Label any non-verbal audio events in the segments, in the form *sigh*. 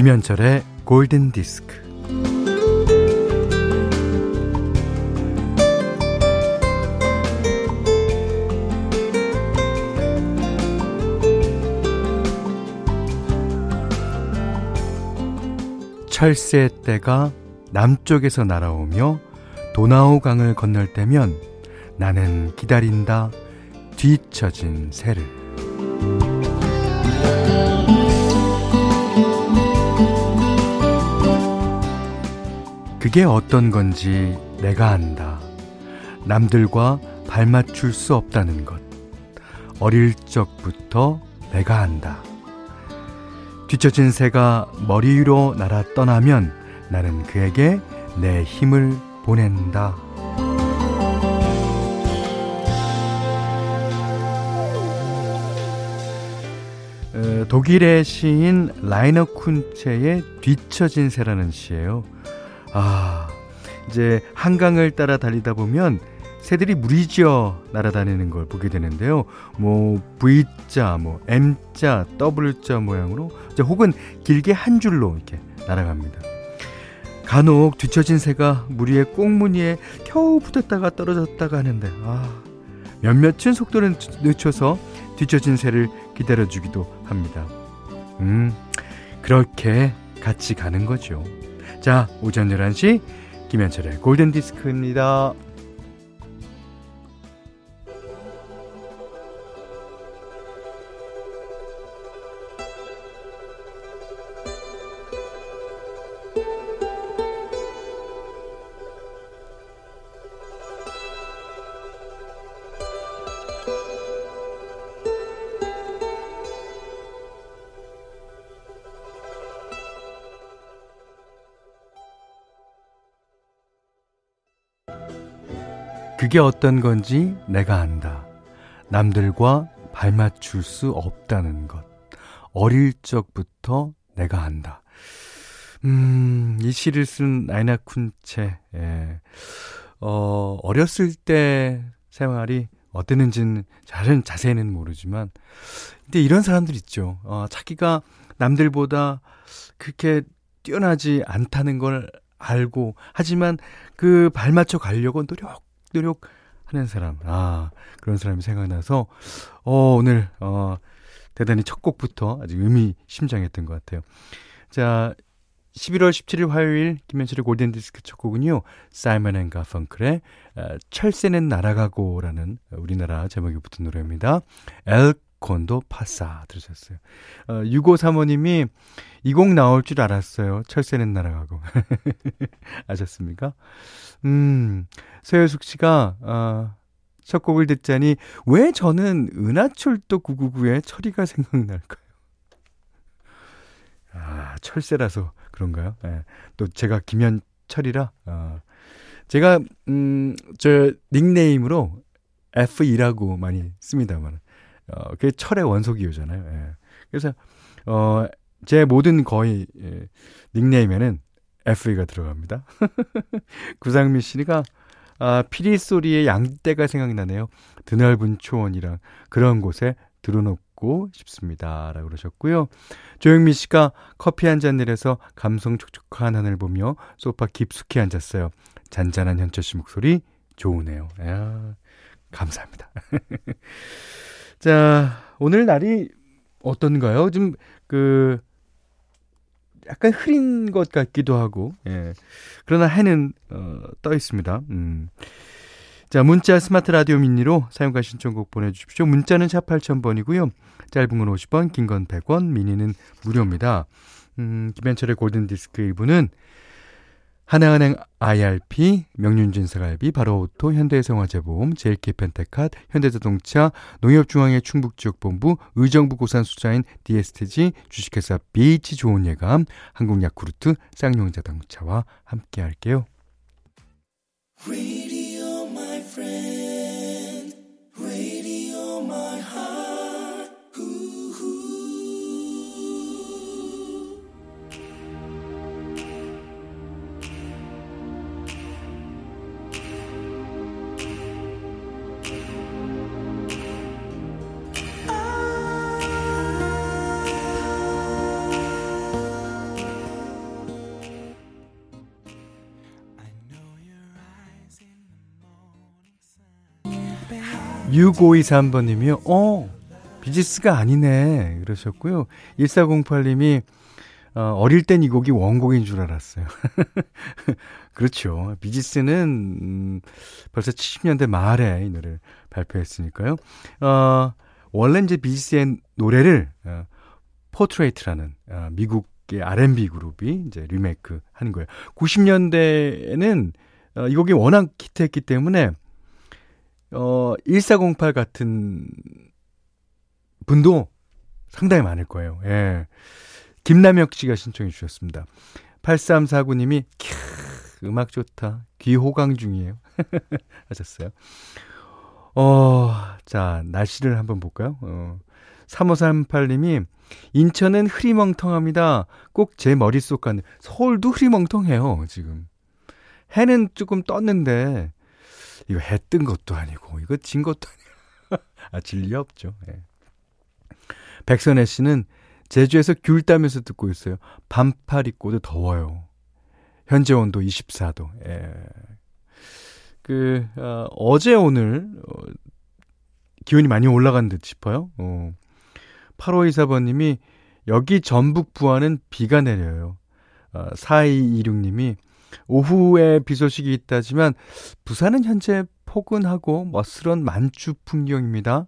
김현철의 골든 디스크. 철새 때가 남쪽에서 날아오며 도나우 강을 건널 때면 나는 기다린다 뒤처진 새를. 그게 어떤 건지 내가 안다. 남들과 발맞출 수 없다는 것. 어릴 적부터 내가 안다. 뒤처진 새가 머리 위로 날아 떠나면 나는 그에게 내 힘을 보낸다. 어, 독일의 시인 라이너 쿤체의 뒤처진 새라는 시예요. 아, 이제 한강을 따라 달리다 보면 새들이 무리지어 날아다니는 걸 보게 되는데요. 뭐 V자, 뭐 M자, W자 모양으로 이제 혹은 길게 한 줄로 이렇게 날아갑니다. 간혹 뒤처진 새가 무리의 꽁무니에 겨우 붙었다가 떨어졌다가 하는데 아 몇몇은 속도를 늦춰서 뒤처진 새를 기다려주기도 합니다. 음 그렇게 같이 가는 거죠. 자, 오전 11시 김현철의 골든디스크입니다. 그게 어떤 건지 내가 안다. 남들과 발맞출 수 없다는 것. 어릴 적부터 내가 안다. 음, 이 시를 쓴 라이나 쿤체, 예. 어, 어렸을 때 생활이 어땠는지는 잘은 자세히는 모르지만, 근데 이런 사람들 있죠. 어, 자기가 남들보다 그렇게 뛰어나지 않다는 걸 알고, 하지만 그 발맞춰 가려고 노력, 노력 하는 사람. 아, 그런 사람이 생각나서, 어, 오늘, 어, 대단히 첫 곡부터 아주 의미심장했던 것 같아요. 자, 11월 17일 화요일 김현철의 골든디스크 첫 곡은요. 사이먼 앤 가펑클의 어, 철새는 날아가고라는 우리나라 제목이 붙은 노래입니다. El Condor Pasa 들으셨어요. 어, 6535님이 이 곡 나올 줄 알았어요. 철새는 날아가고. *laughs* 아셨습니까? 음, 서효숙 씨가, 어, 첫 곡을 듣자니 왜 저는 은하철도 999의 철이가 생각날까요? 아, 철새라서 그런가요? 예. 또 제가 김현철이라, 어, 제가, 음, 저 닉네임으로 F2라고 많이 씁니다만, 어, 그게 철의 원소기호잖아요. 예. 그래서, 어, 제 모든 거의, 예, 닉네임에는 FE가 들어갑니다. *laughs* 구상미 씨가, 아, 피리 소리의 양떼가 생각나네요. 드넓은 초원이랑 그런 곳에 들어놓고 싶습니다. 라고 그러셨고요. 조영미 씨가 커피 한 잔 내려서 감성 촉촉한 하늘 보며 소파 깊숙이 앉았어요. 잔잔한 현철 씨 목소리 좋으네요. 야, 감사합니다. *laughs* 자, 오늘 날이 어떤가요? 좀, 그, 약간 흐린 것 같기도 하고, 예. 그러나 해는, 어, 떠 있습니다. 음. 자, 문자 스마트 라디오 미니로 사용과 신청곡 보내주십시오. 문자는 샵 8000번이고요. 짧은 건 50원, 긴 건 100원, 미니는 무료입니다. 음, 김현철의 골든디스크 1부는 하나은행 IRP, 명륜진사갈비, 바로오토, 현대생활재보험, JK펜테캇, 현대자동차, 농협중앙회 충북지역본부, 의정부 고산수자인 DSTG, 주식회사 BH 좋은예감, 한국야쿠르트, 쌍용자동차와 함께 할게요. 6523번님이요. 어, 비지스가 아니네. 그러셨고요. 1408님이 어, 어릴 땐 이 곡이 원곡인 줄 알았어요. *laughs* 그렇죠. 비지스는 음, 벌써 70년대 말에 이 노래를 발표했으니까요. 어, 원래 이제 비지스의 노래를 어, 포트레이트라는 어, 미국의 R&B 그룹이 이제 리메이크 하는 거예요. 90년대에는 어, 이 곡이 워낙 히트했기 때문에 어, 1408 같은 분도 상당히 많을 거예요. 예. 김남혁 씨가 신청해 주셨습니다. 8349님이 캬, 음악 좋다. 귀 호강 중이에요. *laughs* 하셨어요. 어, 자, 날씨를 한번 볼까요? 어, 3538님이 인천은 흐리멍텅합니다. 꼭 제 머릿속 같네. 서울도 흐리멍텅해요, 지금. 해는 조금 떴는데, 이거 해뜬 것도 아니고, 이거 진 것도 아니고. *laughs* 아, 진리 없죠. 예. 백선혜 씨는 제주에서 귤 따면서 듣고 있어요. 반팔 입고도 더워요. 현재 온도 24도. 예. 그, 어, 어제 오늘, 어, 기온이 많이 올라간 듯 싶어요. 어. 8524번님이 여기 전북 부안은 비가 내려요. 어, 4226님이 오후에 비 소식이 있다지만 부산은 현재 포근하고 멋스런 만추 풍경입니다.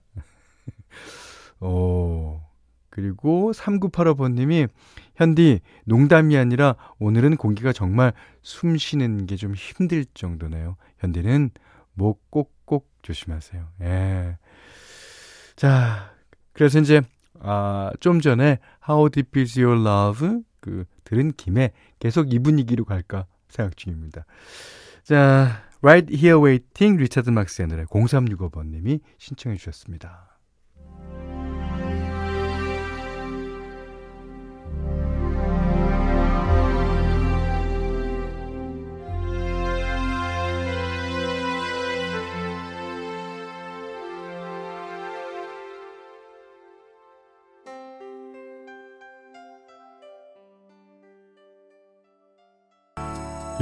오, *laughs* 그리고 3985번님이 현디 농담이 아니라 오늘은 공기가 정말 숨 쉬는 게 좀 힘들 정도네요. 현디는 목 꼭꼭 조심하세요. 예. 자, 그래서 이제 아, 좀 전에 How Deep Is Your Love 그 들은 김에 계속 이 분위기로 갈까 생각 중입니다. 자, Right Here Waiting 리차드 막스의 노래 0365번님이 신청해 주셨습니다.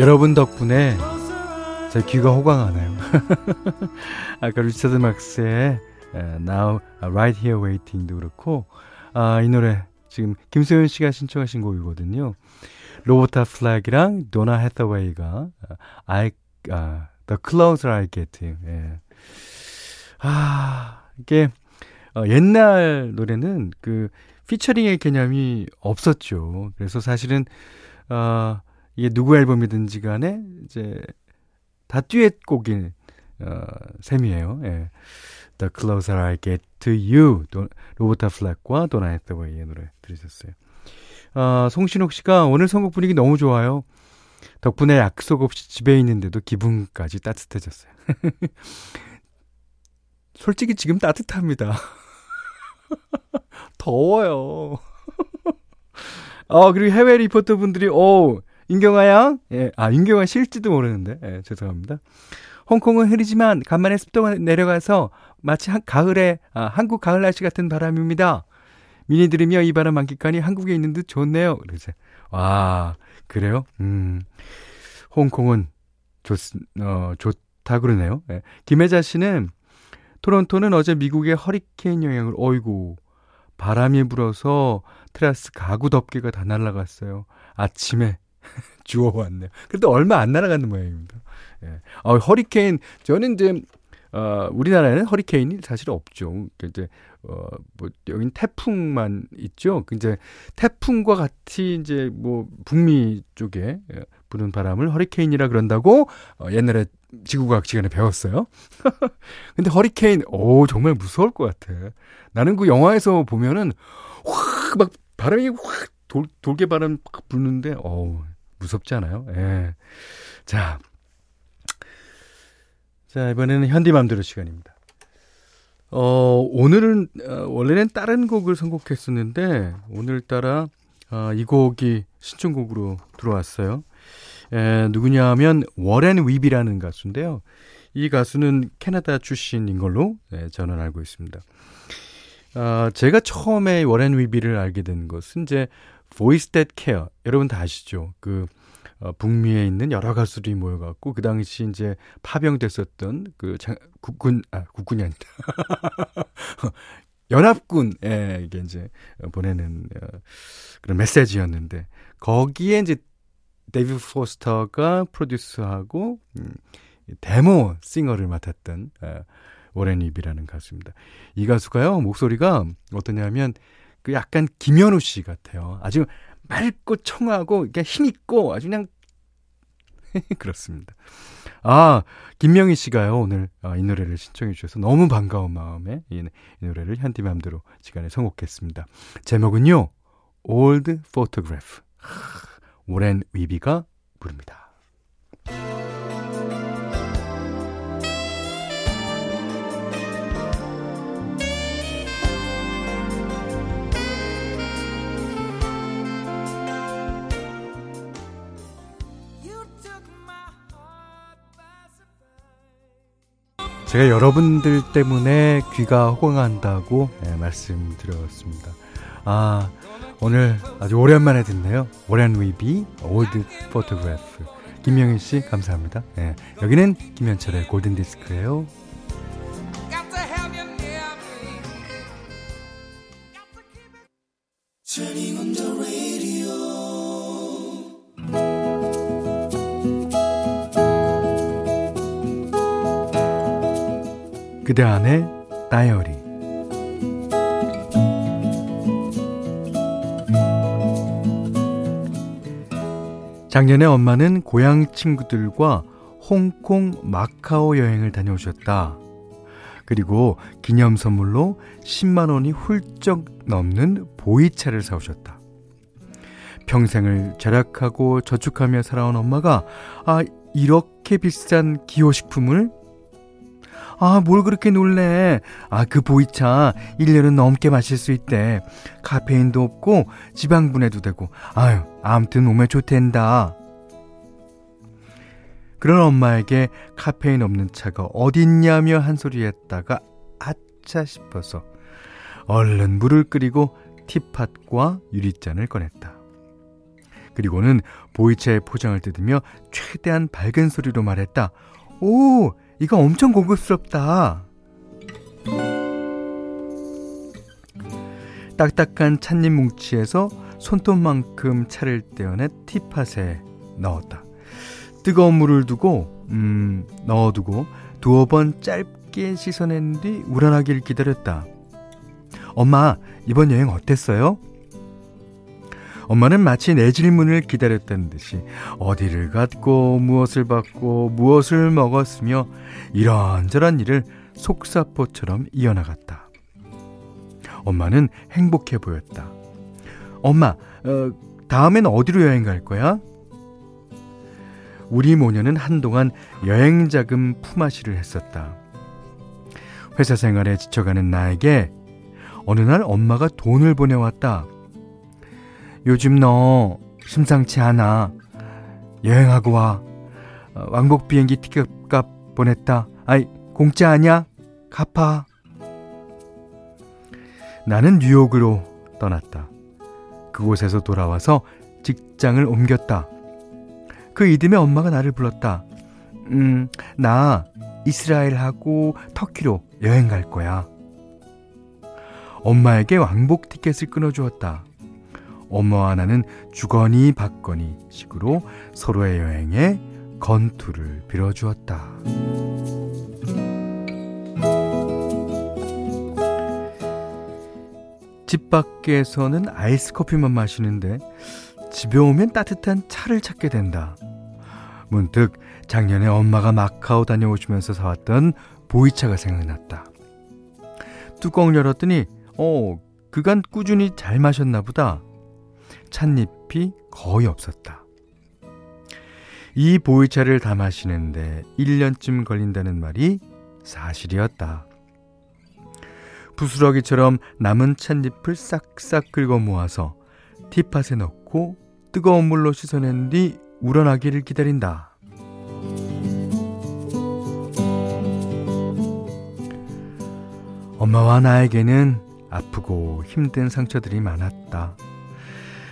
여러분 덕분에 제 귀가 호강하네요. *laughs* 아까 리차드 막스의 Now Right Here Waiting도 그렇고 아, 이 노래 지금 김소연 씨가 신청하신 곡이거든요. 로버타 플렉이랑 도니 해서웨이가 I 아, The Closer I Get 예. 아, 이게 어, 옛날 노래는 그 피처링의 개념이 없었죠. 그래서 사실은 어 이게 누구 앨범이든지 간에 이제 다 듀엣곡인 어, 셈이에요. 예. The Closer I Get to You 도, 로버타 플렉과 도니 해서웨이의 노래 들으셨어요. 어, 송신옥 씨가 오늘 선곡 분위기 너무 좋아요. 덕분에 약속 없이 집에 있는데도 기분까지 따뜻해졌어요. *laughs* 솔직히 지금 따뜻합니다. *laughs* 더워요. *laughs* 어, 그리고 해외 리포터 분들이, 오, 임경아 양? 예, 아, 임경아 실지도 모르는데. 예, 죄송합니다. 홍콩은 흐리지만 간만에 습도가 내려가서 마치 한, 가을에, 아, 한국 가을 날씨 같은 바람입니다. 미니 들으며 이 바람 만끽하니 한국에 있는 듯 좋네요. 그러죠. 와, 그래요? 음. 홍콩은 좋, 어, 좋다 그러네요. 예. 김혜자 씨는 토론토는 어제 미국의 허리케인 영향을, 어이구, 바람이 불어서 테라스 가구 덮개가 다 날라갔어요. 아침에 *laughs* 주워왔네요. 그래도 얼마 안 날아가는 모양입니다. 예. 어, 허리케인, 저는 이제, 어, 우리나라에는 허리케인이 사실 없죠. 그 이제, 어, 뭐, 여긴 태풍만 있죠. 그 이제, 태풍과 같이 이제, 뭐, 북미 쪽에 예, 부는 바람을 허리케인이라 그런다고, 어, 옛날에 지구과학 시간에 배웠어요. *laughs* 근데 허리케인, 오, 정말 무서울 것 같아. 나는 그 영화에서 보면은, 확, 막, 바람이 확, 돌, 돌개 바람 막 불는데, 어우, 무섭지 않아요? 예. 자. 자, 이번에는 현디맘대로 시간입니다. 어, 오늘은, 어, 원래는 다른 곡을 선곡했었는데, 오늘따라, 어, 이 곡이 신청곡으로 들어왔어요. 에, 누구냐 하면, 워렌 위비라는 가수인데요. 이 가수는 캐나다 출신인 걸로 네, 저는 알고 있습니다. 어, 제가 처음에 워렌 위비를 알게 된 것은 이제 That Care. 여러분 다 아시죠? 그, 어, 북미에 있는 여러 가수들이 모여갖고 그 당시 이제 파병됐었던 그 장, 국군 아 국군이 아니다 *laughs* 연합군에 이게 이제 보내는 어, 그런 메시지였는데 거기에 이제 데이빗 포스터가 produce하고 음, demo singer를 맡았던 어, 워렌 위비라는 가수입니다. 이 가수가요 목소리가 어떠냐면 그 약간 김연우 씨 같아요. 아주 맑고 청아하고 이게 힘 있고 아주 그냥 *laughs* 그렇습니다. 아 김명희 씨가요 오늘 아, 이 노래를 신청해 주셔서 너무 반가운 마음에 이, 이 노래를 현디맘대로 시간에 선곡했습니다. 제목은요 Old Photograph 오렌 위비가 부릅니다. 제가 여러분들 때문에 귀가 호강한다고 네, 말씀드렸습니다. 아, 오늘 아주 오랜만에 듣네요. 워렌 위비, Old Photograph. 김명희 씨, 감사합니다. 네, 여기는 김현철의 골든 디스크예요. 그대 안의 다이어리 작년에 엄마는 고향 친구들과 홍콩 마카오 여행을 다녀오셨다. 그리고 기념 선물로 10만 원이 훌쩍 넘는 보이차를 사오셨다. 평생을 절약하고 저축하며 살아온 엄마가 아 이렇게 비싼 기호식품을 아, 뭘 그렇게 놀래. 아, 그 보이차 1년은 넘게 마실 수 있대. 카페인도 없고 지방분해도 되고. 아유, 아무튼 몸에 좋댄다. 그런 엄마에게 카페인 없는 차가 어딨냐며 한 소리 했다가 아차 싶어서 얼른 물을 끓이고 티팟과 유리잔을 꺼냈다. 그리고는 보이차의 포장을 뜯으며 최대한 밝은 소리로 말했다. 오, 이거 엄청 고급스럽다. 딱딱한 찻잎 뭉치에서 손톱만큼 차를 떼어내 티팟에 넣었다. 뜨거운 물을 두고 음, 넣어두고 두어 번 짧게 씻어낸 뒤 우러나기를 기다렸다. 엄마, 이번 여행 어땠어요? 엄마는 마치 내 질문을 기다렸다는 듯이 어디를 갔고 무엇을 받고 무엇을 먹었으며 이런저런 일을 속사포처럼 이어나갔다. 엄마는 행복해 보였다. 엄마, 어, 다음엔 어디로 여행 갈 거야? 우리 모녀는 한동안 여행 자금 품앗이를 했었다. 회사 생활에 지쳐가는 나에게 어느 날 엄마가 돈을 보내왔다. 요즘 너 심상치 않아. 여행하고 와. 어, 왕복 비행기 티켓값 보냈다. 아이, 공짜 아니야? 갚아. 나는 뉴욕으로 떠났다. 그곳에서 돌아와서 직장을 옮겼다. 그 이듬해 엄마가 나를 불렀다. 음, 나 이스라엘하고 터키로 여행 갈 거야. 엄마에게 왕복 티켓을 끊어주었다. 엄마와 나는 주거니 받거니 식으로 서로의 여행에 건투를 빌어주었다. 집 밖에서는 아이스 커피만 마시는데 집에 오면 따뜻한 차를 찾게 된다. 문득 작년에 엄마가 마카오 다녀오시면서 사왔던 보이차가 생각났다. 뚜껑 열었더니 어 그간 꾸준히 잘 마셨나 보다. 찻잎이 거의 없었다. 이 보이차를 다 마시는데 1년쯤 걸린다는 말이 사실이었다. 부스러기처럼 남은 찻잎을 싹싹 긁어 모아서 티팟에 넣고 뜨거운 물로 씻어낸 뒤 우러나기를 기다린다. 엄마와 나에게는 아프고 힘든 상처들이 많았다.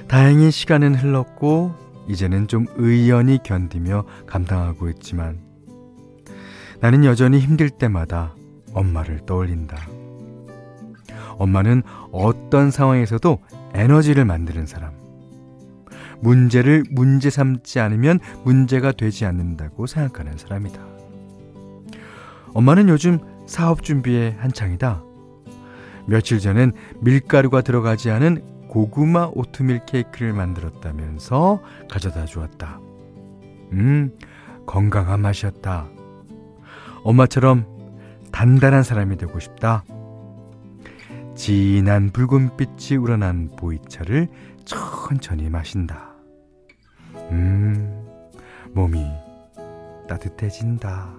다행히 시간은 흘렀고 이제는 좀 의연히 견디며 감당하고 있지만 나는 여전히 힘들 때마다 엄마를 떠올린다. 엄마는 어떤 상황에서도 에너지를 만드는 사람. 문제를 문제 삼지 않으면 문제가 되지 않는다고 생각하는 사람이다. 엄마는 요즘 사업 준비에 한창이다. 며칠 전엔 밀가루가 들어가지 않은 고구마 오트밀 케이크를 만들었다면서 가져다 주었다. 음, 건강한 맛이었다. 엄마처럼 단단한 사람이 되고 싶다. 진한 붉은빛이 우러난 보이차를 천천히 마신다. 음, 몸이 따뜻해진다.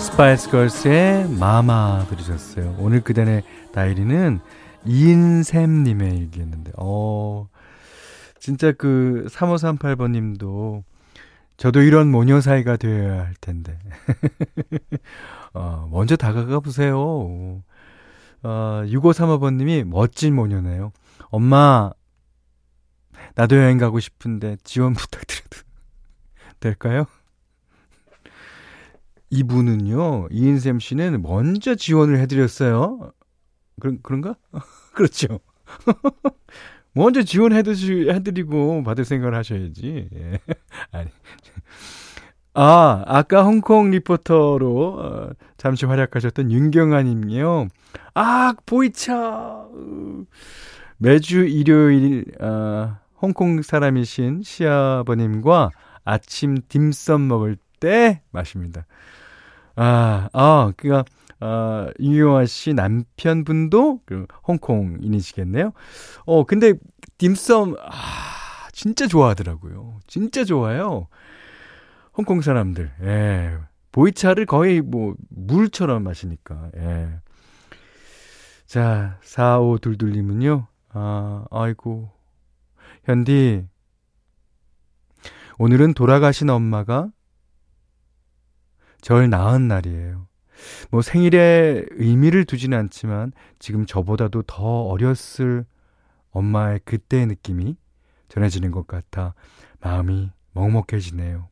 스파이스 걸스의 Mama 들으셨어요. 오늘 그대의 다이어리는 이인샘님의 일기였는데, 어, 진짜 그 3538번 님도 저도 이런 모녀 사이가 되어야 할 텐데. *laughs* 어, 먼저 다가가 보세요. 어, 6535번 님이 멋진 모녀네요. 엄마, 나도 여행 가고 싶은데 지원 부탁드려도 *laughs* 될까요? 이분은요, 이인샘 씨는 먼저 지원을 해드렸어요. 그런, 그런가? *laughs* 그렇죠. *laughs* 먼저 지원해드리고 받을 생각을 하셔야지. 예. *laughs* 아니. 아, 아까 홍콩 리포터로 어, 잠시 활약하셨던 윤경아님이요. 아, 보이차. 매주 일요일, 어, 홍콩 사람이신 시아버님과 아침 딤섬 먹을 때 마십니다. 아, 아, 그니까, 아, 유영아 씨 남편분도 그 홍콩인이시겠네요. 어, 근데 딤섬, 아, 진짜 좋아하더라고요. 진짜 좋아요. 홍콩 사람들, 예. 보이차를 거의 뭐, 물처럼 마시니까, 예. 자, 4522님은요, 아, 아이고. 현디, 오늘은 돌아가신 엄마가 절 낳은 날이에요. 뭐 생일에 의미를 두지는 않지만 지금 저보다도 더 어렸을 엄마의 그때의 느낌이 전해지는 것 같아 마음이 먹먹해지네요.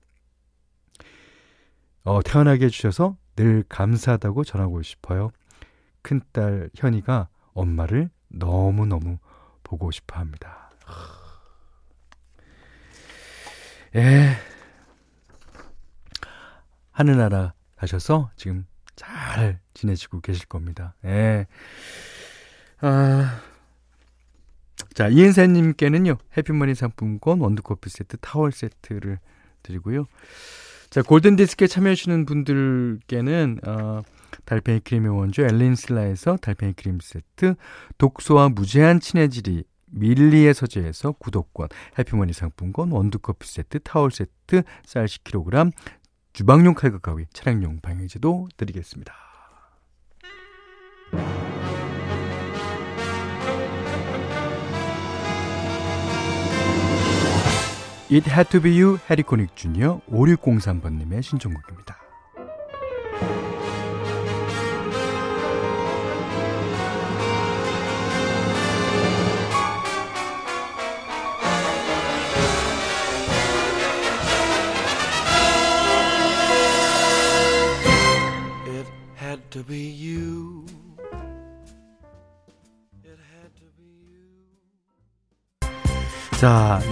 어, 태어나게 해주셔서 늘 감사하다고 전하고 싶어요. 큰딸 현이가 엄마를 너무너무 보고 싶어 합니다. 예. 하늘나라 가셔서 지금 잘 지내시고 계실 겁니다. 예. 아. 자, 이은사님께는요, 해피머니 상품권, 원두커피 세트, 타월 세트를 드리고요. 자, 골든디스크에 참여하시는 분들께는, 어, 달팽이 크림의 원조 엘린슬라에서 달팽이 크림 세트, 독소와 무제한 친해지리 밀리의 서재에서 구독권, 해피머니 상품권, 원두커피 세트, 타월 세트, 쌀 10kg, 주방용 칼과 가위, 차량용 방향제도 드리겠습니다. It Had To Be You 해리코닉 주니어 5603번님의 신청곡입니다.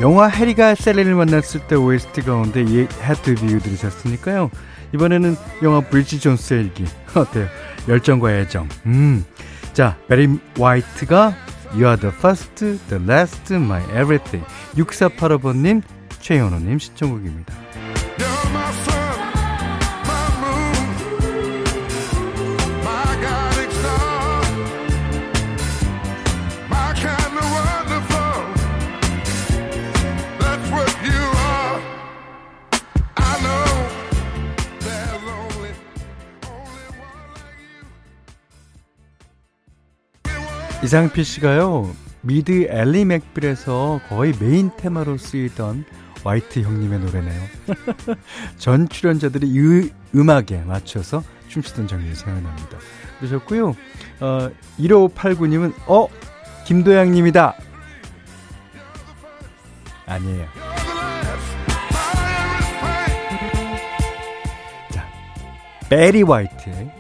영화 해리가 셀리를 만났을 때 OST 가운데 이 Had to be 들으셨으니까요. 이번에는 영화 브리지 존스의 일기. *laughs* 어때요? 열정과 애정. 음. 자, 베리 화이트가 You are the first, the last, my everything. 6485번님, 최현호님 신청곡입니다. 이상피 씨가요, 미드 앨리 맥빌에서 거의 메인 테마로 쓰이던 화이트 형님의 노래네요. *laughs* 전 출연자들이 이 음악에 맞춰서 춤추던 장면이 생각납니다. 그러셨고요. 어, 1589님은 어 김도향님이다. 아니에요. 자, 베리 화이트의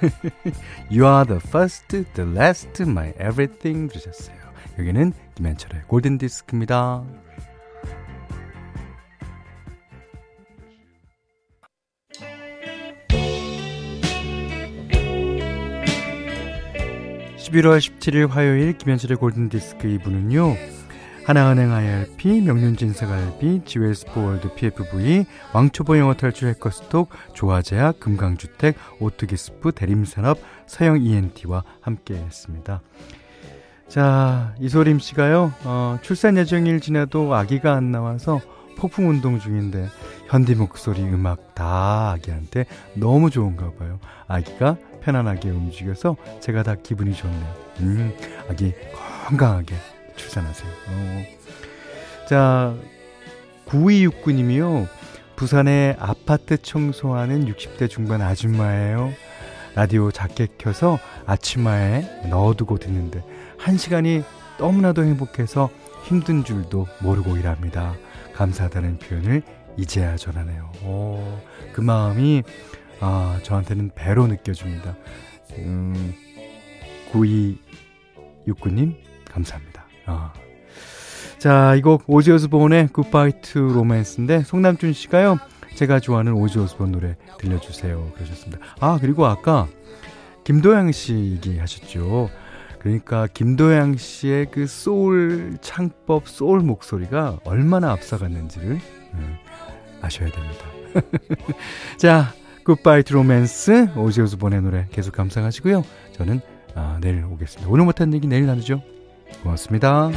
*laughs* You are the first, the last, my everything 들으셨어요. 여기는 김현철의 골든 디스크입니다. 11월 17일 화요일 김현철의 골든디스크 2부는요. 하나은행 IRP, 명륜진 생활비, GS포월드 PFV, 왕초보 영어 탈출 해커스톡, 조화제약, 금강주택, 오뚜기스프, 대림산업, 서영 ENT와 함께 했습니다. 자, 이소림 씨가요, 어, 출산 예정일 지나도 아기가 안 나와서 폭풍 운동 중인데, 현디 목소리 음악 다 아기한테 너무 좋은가 봐요. 아기가 편안하게 움직여서 제가 다 기분이 좋네요. 음, 아기 건강하게 출산하세요. 어. 자, 9269님이요. 부산에 아파트 청소하는 60대 중반 아줌마예요. 라디오 작게 켜서 아침마에 넣어두고 듣는데 한 시간이 너무나도 행복해서 힘든 줄도 모르고 일합니다. 감사하다는 표현을 이제야 전하네요. 오, 그 마음이 아, 저한테는 배로 느껴집니다. 음, 9269님, 감사합니다. 아. 자, 이 곡 오지 오스본의 Goodbye to Romance인데, 송남준 씨가요, 제가 좋아하는 오지 오스본 노래 들려주세요. 그러셨습니다. 아, 그리고 아까 김도향 씨 얘기하셨죠. 그러니까 김도향 씨의 그 소울 창법, 소울 목소리가 얼마나 앞서갔는지를 음, 아셔야 됩니다. *laughs* 자, Goodbye to Romance 오지 오스본의 노래 계속 감상하시고요. 저는 아, 내일 오겠습니다. 오늘 못한 얘기 내일 나누죠. 고맙습니다.